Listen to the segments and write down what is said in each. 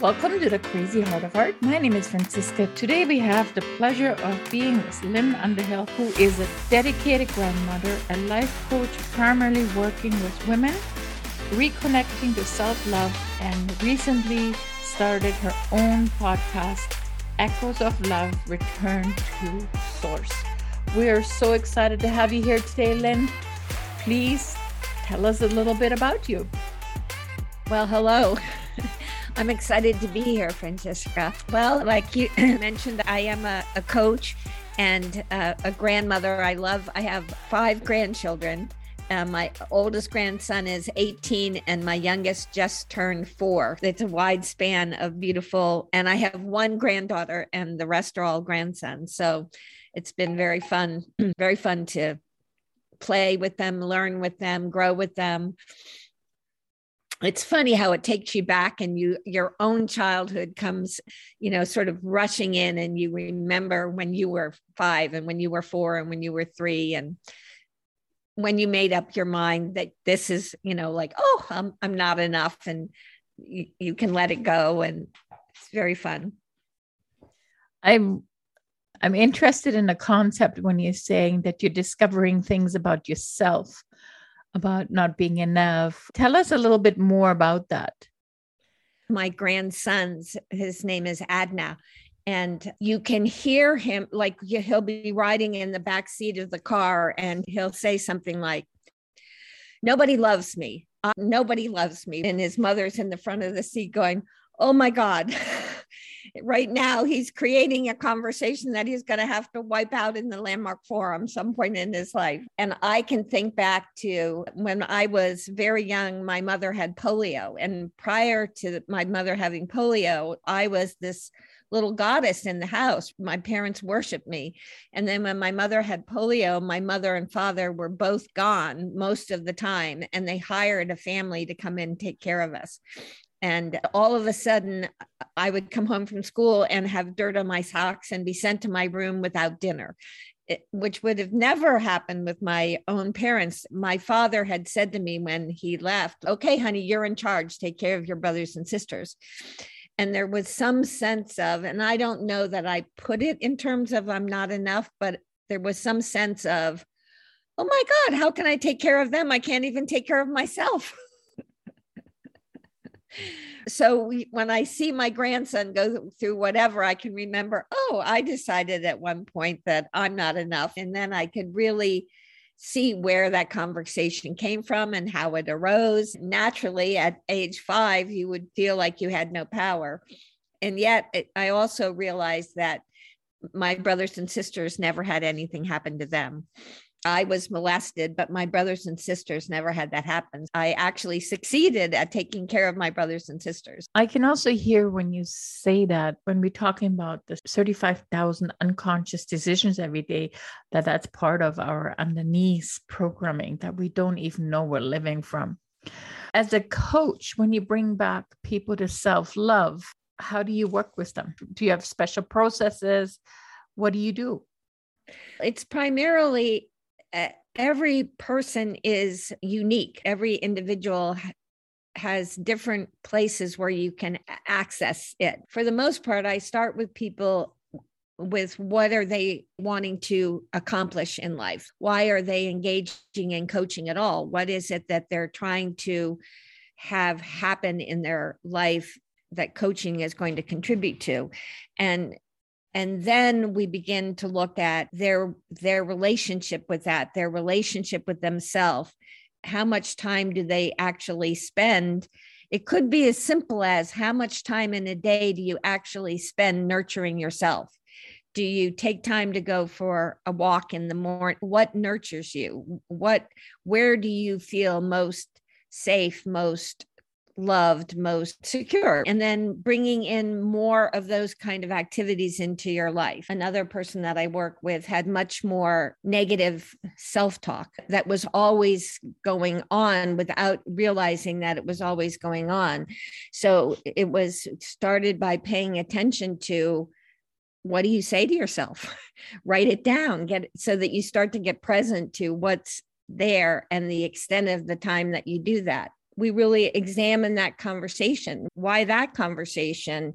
Welcome to the Crazy Heart of Art. My name is Francisca. Today we have the pleasure of being with Lynn Underhill, who is a dedicated grandmother, a life coach, primarily working with women, reconnecting to self love, and recently started her own podcast, Echoes of Love Return to Source. We are so excited to have you here today, Lynn. Please tell us a little bit about you. Well, hello. I'm excited to be here, Francisca. Well, like you mentioned, I am a, a coach and uh, a grandmother. I love, I have five grandchildren. Uh, my oldest grandson is 18, and my youngest just turned four. It's a wide span of beautiful, and I have one granddaughter, and the rest are all grandsons. So it's been very fun, very fun to play with them, learn with them, grow with them it's funny how it takes you back and you your own childhood comes you know sort of rushing in and you remember when you were 5 and when you were 4 and when you were 3 and when you made up your mind that this is you know like oh I'm I'm not enough and you, you can let it go and it's very fun. I'm I'm interested in the concept when you're saying that you're discovering things about yourself about not being enough. Tell us a little bit more about that. My grandson's, his name is Adna, and you can hear him like he'll be riding in the back seat of the car and he'll say something like, Nobody loves me. Uh, nobody loves me. And his mother's in the front of the seat going, Oh my God. right now he's creating a conversation that he's going to have to wipe out in the landmark forum some point in his life and i can think back to when i was very young my mother had polio and prior to my mother having polio i was this little goddess in the house. My parents worshiped me. And then when my mother had polio, my mother and father were both gone most of the time, and they hired a family to come in and take care of us. And all of a sudden, I would come home from school and have dirt on my socks and be sent to my room without dinner. It, which would have never happened with my own parents. My father had said to me when he left, Okay, honey, you're in charge. Take care of your brothers and sisters. And there was some sense of, and I don't know that I put it in terms of I'm not enough, but there was some sense of, Oh my God, how can I take care of them? I can't even take care of myself. so when I see my grandson go through whatever, I can remember, oh, I decided at one point that I'm not enough. And then I could really see where that conversation came from and how it arose. Naturally, at age five, you would feel like you had no power. And yet, I also realized that my brothers and sisters never had anything happen to them. I was molested, but my brothers and sisters never had that happen. I actually succeeded at taking care of my brothers and sisters. I can also hear when you say that, when we're talking about the 35,000 unconscious decisions every day, that that's part of our underneath programming that we don't even know we're living from. As a coach, when you bring back people to self love, how do you work with them? Do you have special processes? What do you do? It's primarily every person is unique. Every individual has different places where you can access it. For the most part, I start with people with what are they wanting to accomplish in life? Why are they engaging in coaching at all? What is it that they're trying to have happen in their life that coaching is going to contribute to? And and then we begin to look at their their relationship with that their relationship with themselves. How much time do they actually spend? It could be as simple as how much time in a day do you actually spend nurturing yourself? Do you take time to go for a walk in the morning what nurtures you? What where do you feel most safe most loved, most secure. And then bringing in more of those kind of activities into your life. Another person that I work with had much more negative self talk that was always going on without realizing that it was always going on. So it was started by paying attention to what do you say to yourself write it down get it so that you start to get present to what's there and the extent of the time that you do that we really examine that conversation. Why that conversation?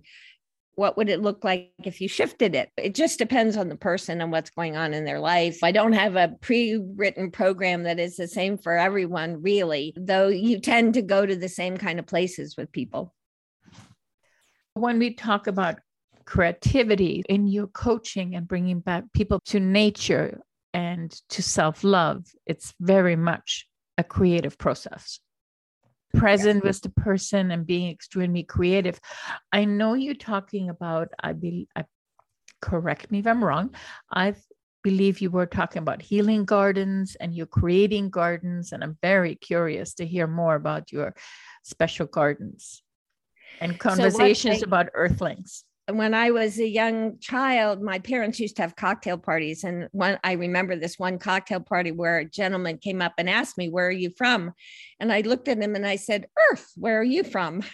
What would it look like if you shifted it? It just depends on the person and what's going on in their life. I don't have a pre written program that is the same for everyone, really, though you tend to go to the same kind of places with people. When we talk about creativity in your coaching and bringing back people to nature and to self love, it's very much a creative process. Present yes. with the person and being extremely creative. I know you're talking about, I believe, correct me if I'm wrong. I believe you were talking about healing gardens and you're creating gardens. And I'm very curious to hear more about your special gardens and conversations so about earthlings when I was a young child, my parents used to have cocktail parties. And one, I remember this one cocktail party where a gentleman came up and asked me, Where are you from? And I looked at him and I said, Earth, where are you from?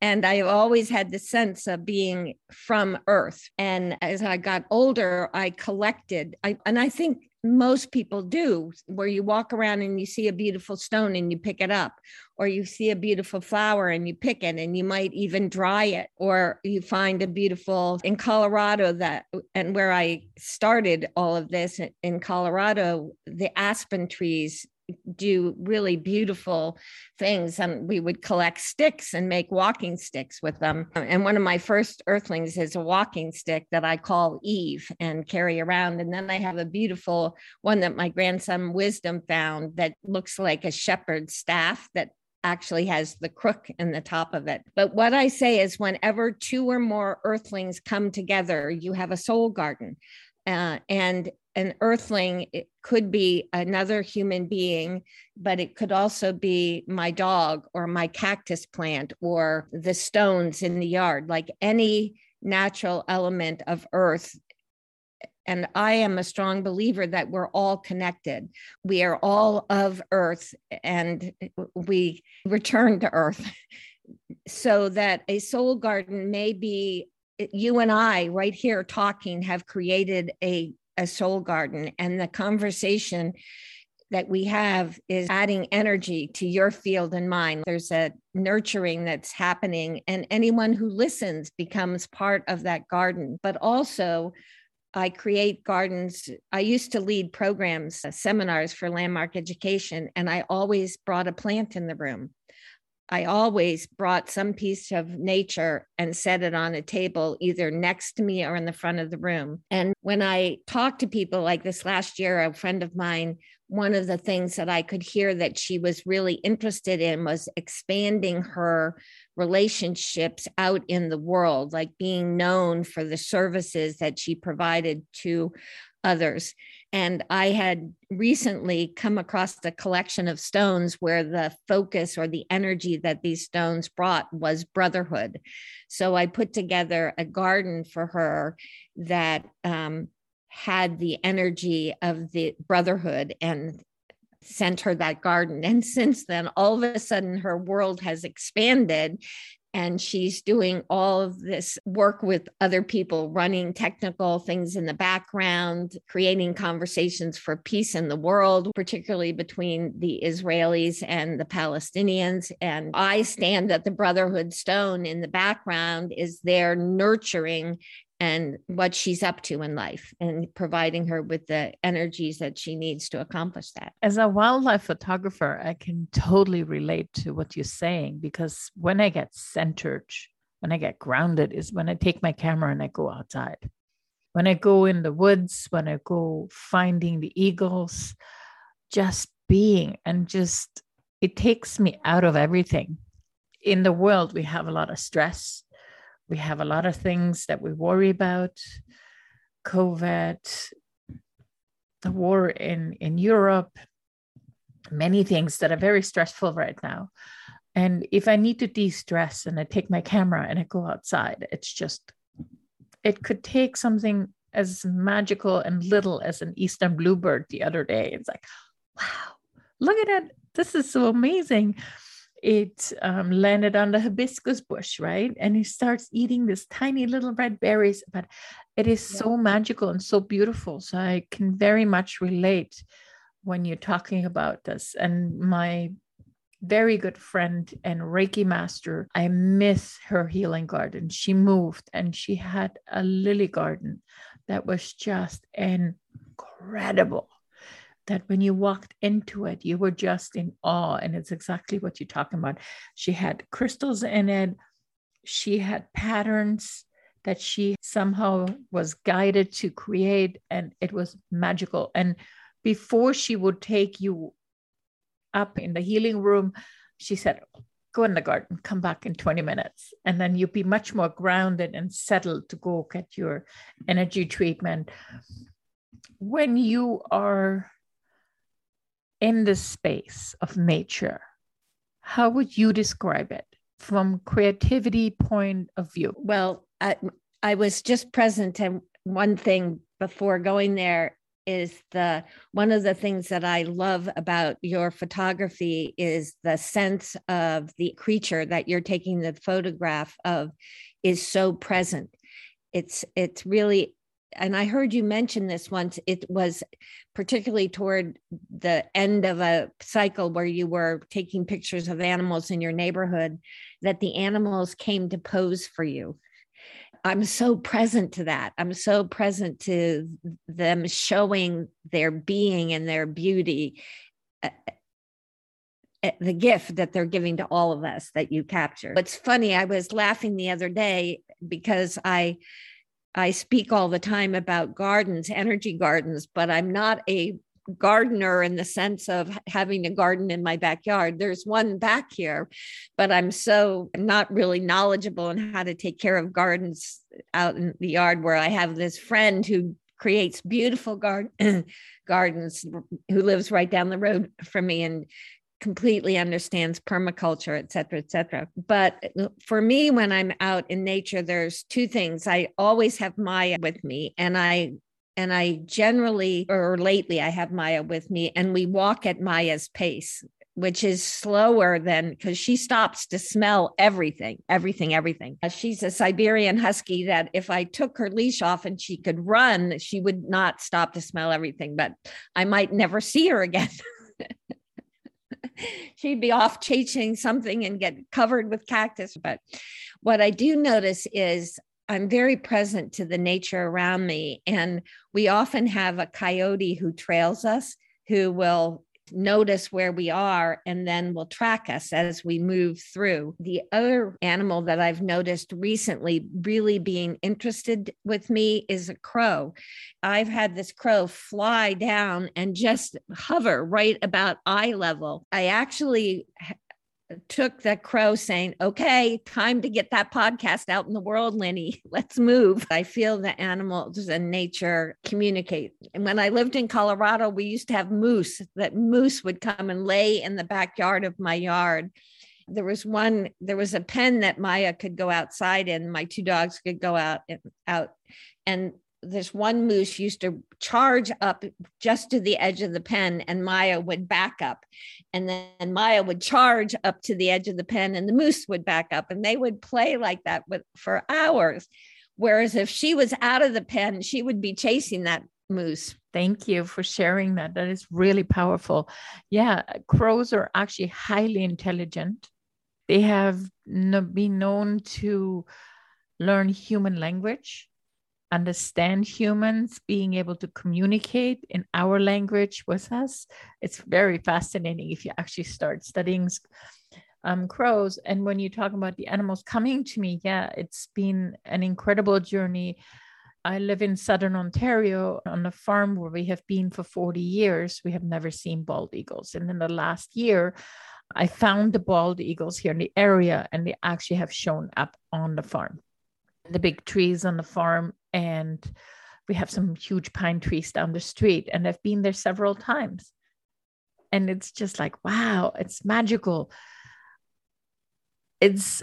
And I always had the sense of being from Earth. And as I got older, I collected, I, and I think most people do, where you walk around and you see a beautiful stone and you pick it up, or you see a beautiful flower and you pick it and you might even dry it, or you find a beautiful in Colorado that, and where I started all of this in Colorado, the aspen trees do really beautiful things and we would collect sticks and make walking sticks with them and one of my first earthlings is a walking stick that i call eve and carry around and then i have a beautiful one that my grandson wisdom found that looks like a shepherd's staff that actually has the crook in the top of it. But what I say is, whenever two or more earthlings come together, you have a soul garden. Uh, and an earthling it could be another human being but it could also be my dog or my cactus plant or the stones in the yard like any natural element of earth and I am a strong believer that we're all connected. We are all of Earth and we return to Earth. So that a soul garden may be you and I right here talking have created a a soul garden and the conversation that we have is adding energy to your field and mine. There's a nurturing that's happening, and anyone who listens becomes part of that garden. But also, I create gardens. I used to lead programs, uh, seminars for landmark education, and I always brought a plant in the room. I always brought some piece of nature and set it on a table, either next to me or in the front of the room. And when I talked to people like this last year, a friend of mine, one of the things that I could hear that she was really interested in was expanding her relationships out in the world, like being known for the services that she provided to others. And I had recently come across a collection of stones where the focus or the energy that these stones brought was brotherhood. So I put together a garden for her that um, had the energy of the brotherhood and sent her that garden. And since then, all of a sudden, her world has expanded and she's doing all of this work with other people, running technical things in the background, creating conversations for peace in the world, particularly between the Israelis and the Palestinians. And I stand at the Brotherhood Stone in the background, is there nurturing and what she's up to in life and providing her with the energies that she needs to accomplish that. As a wildlife photographer, I can totally relate to what you're saying because when I get centered, when I get grounded, is when I take my camera and I go outside. When I go in the woods, when I go finding the eagles, just being and just it takes me out of everything. In the world, we have a lot of stress we have a lot of things that we worry about. Covid the war in in europe many things that are very stressful right now. And if i need to de-stress and i take my camera and i go outside it's just it could take something as magical and little as an eastern bluebird the other day. It's like wow look at that. This is so amazing it um, landed on the hibiscus bush, right? And he starts eating this tiny little red berries, but it is yeah. so magical and so beautiful. So I can very much relate when you're talking about this. And my very good friend and Reiki master. I miss her healing garden. She moved and she had a lily garden that was just incredible. That when you walked into it, you were just in awe. And it's exactly what you're talking about. She had crystals in it, she had patterns that she somehow was guided to create, and it was magical. And before she would take you up in the healing room, she said, Go in the garden, come back in 20 minutes. And then you'll be much more grounded and settled to go get your energy treatment. When you are in the space of nature, how would you describe it from creativity point of view? Well, I, I was just present and one thing before going there is the one of the things that I love about your photography is the sense of the creature that you're taking the photograph of is so present. It's it's really and I heard you mention this once. It was particularly toward the end of a cycle where you were taking pictures of animals in your neighborhood that the animals came to pose for you I'm so present to that. I'm so present to them showing their being and their beauty, uh, uh, the gift that they're giving to all of us that you capture. It's funny. I was laughing the other day because I I speak all the time about gardens, energy gardens, but I'm not a gardener in the sense of having a garden in my backyard. There's one back here, but I'm so not really knowledgeable in how to take care of gardens out in the yard where I have this friend who creates beautiful garden gardens who lives right down the road from me and completely understands permaculture et cetera et cetera but for me when i'm out in nature there's two things i always have maya with me and i and I generally, or lately, I have Maya with me, and we walk at Maya's pace, which is slower than because she stops to smell everything, everything, everything. Uh, she's a Siberian Husky that if I took her leash off and she could run, she would not stop to smell everything, but I might never see her again. She'd be off chasing something and get covered with cactus. But what I do notice is I'm very present to the nature around me. And we often have a coyote who trails us, who will notice where we are and then will track us as we move through. The other animal that I've noticed recently really being interested with me is a crow. I've had this crow fly down and just hover right about eye level. I actually took the crow saying, okay, time to get that podcast out in the world, Lenny. Let's move. I feel the animals and nature communicate. And when I lived in Colorado, we used to have moose, that moose would come and lay in the backyard of my yard. There was one, there was a pen that Maya could go outside in. My two dogs could go out and out. And this one moose used to charge up just to the edge of the pen and Maya would back up. And then Maya would charge up to the edge of the pen and the moose would back up. And they would play like that with, for hours. Whereas if she was out of the pen, she would be chasing that moose. Thank you for sharing that. That is really powerful. Yeah, crows are actually highly intelligent. They have been known to learn human language understand humans, being able to communicate in our language with us. It's very fascinating if you actually start studying um, crows. And when you talk about the animals coming to me, yeah, it's been an incredible journey. I live in southern Ontario on a farm where we have been for 40 years. We have never seen bald eagles. And in the last year, I found the bald eagles here in the area, and they actually have shown up on the farm. The big trees on the farm and we have some huge pine trees down the street and i've been there several times. And it's just like wow it's magical. It's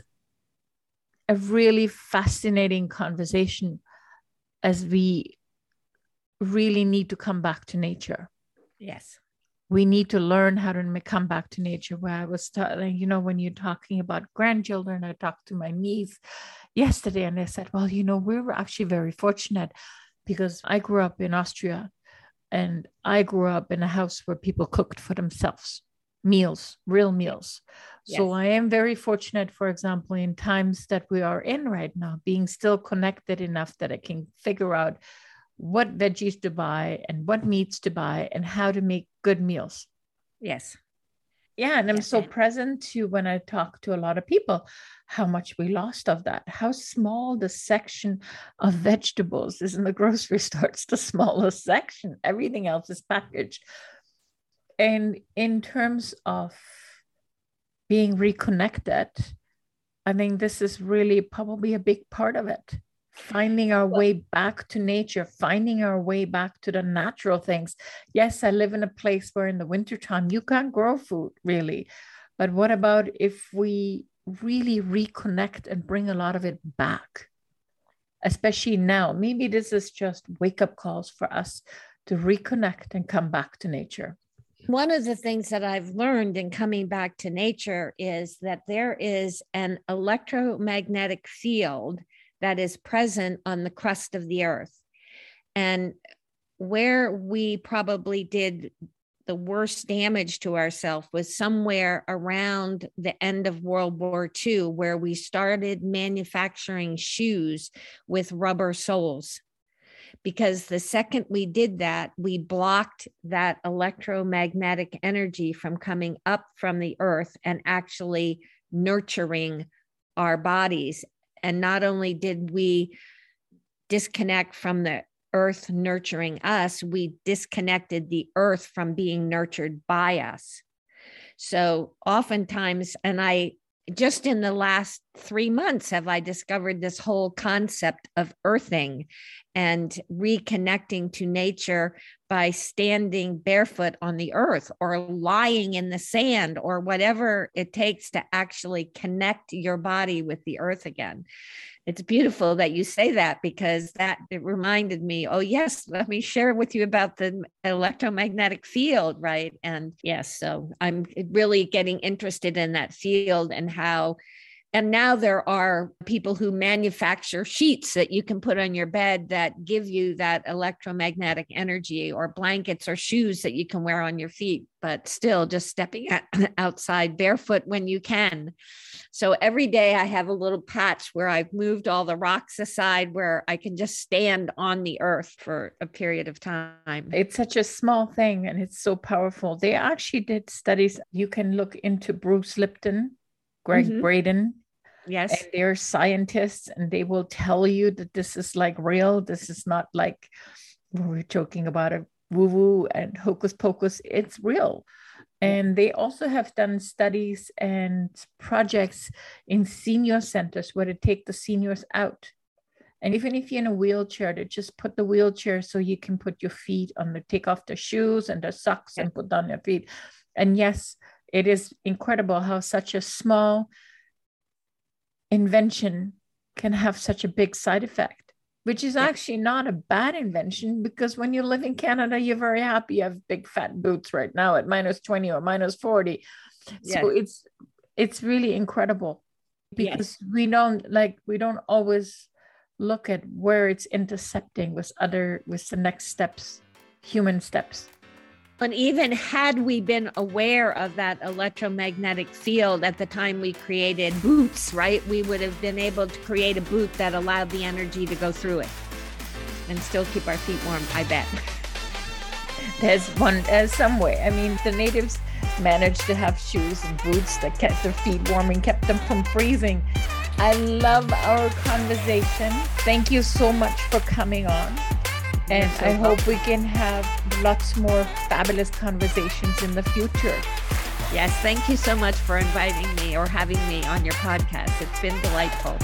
a really fascinating conversation as we really need to come back to nature. Yes we need to learn how to come back to nature where i was talking you know when you're talking about grandchildren i talked to my niece yesterday and I said, well, you know, we were actually very fortunate because I grew up in Austria and I grew up in a house where people cooked for themselves. meals, real meals. Yes. So I am very fortunate, for example, in times that we are in right now, being still connected enough that I can figure out what veggies to buy and what meats to buy and how to make good meals. Yes. Yeah. And I'm yes. so present to when I talk to a lot of people how much we lost of that, how small the section of vegetables is in the grocery store. It's the smallest section. Everything else is packaged. And in terms of being reconnected, I think this is really probably a big part of it. Finding our way back to nature, finding our way back to the natural things. Yes, I live in a place where in the wintertime you can't grow food really. But what about if we really reconnect and bring a lot of it back? Especially now. Maybe this is just wake up calls for us to reconnect and come back to nature. One of the things that I've learned in coming back to nature is that there is an electromagnetic field that is present on the crust of the earth. And where we probably did the worst damage to ourselves was somewhere around the end of World War II, where we started manufacturing shoes with rubber soles because the second we did that, we blocked that electromagnetic energy from coming up from the earth and actually nurturing our bodies. And not only did we disconnect from the earth nurturing us, we disconnected the earth from being nurtured by us. So oftentimes, and I just in the last three months have I discovered this whole concept of earthing and reconnecting to nature by standing barefoot on the earth or lying in the sand or whatever it takes to actually connect your body with the earth again. It's beautiful that you say that because that it reminded me, oh, yes, let me share with you about the electromagnetic field, right? And yes, so I'm really getting interested in that field and how and now there are people who manufacture sheets that you can put on your bed that give you that electromagnetic energy, or blankets or shoes that you can wear on your feet, but still just stepping outside barefoot when you can. So every day I have a little patch where I've moved all the rocks aside where I can just stand on the earth for a period of time. It's such a small thing and it's so powerful. They actually did studies. You can look into Bruce Lipton, Gregg mm-hmm. Braden, Yes. And they're scientists and they will tell you that this is like real. This is not like we're joking about a woo woo and hocus pocus. It's real. And they also have done studies and projects in senior centers where they take the seniors out. And even if you're in a wheelchair, they just put the wheelchair so you can put your feet on the take off the shoes and the socks and put down your feet. And yes, it is incredible how such a small invention can have such a big side effect, which is actually not a bad invention because when you live in Canada, you're very happy you have big fat boots right now at minus 20 or minus 40. So it's it's really incredible because yes. we don't like we don't always look at where it's intercepting with other with the next steps, human steps. And even had we been aware of that electromagnetic field at the time we created boots, right, we would have been able to create a boot that allowed the energy to go through it and still keep our feet warm, I bet. There's one, there's some way. I mean, the natives managed to have shoes and boots that kept their feet warm and kept them from freezing. I love our conversation. Thank you so much for coming on. And so I hope we can have lots more fabulous conversations in the future. Yes, thank you so much for inviting me or having me on your podcast. It's been delightful.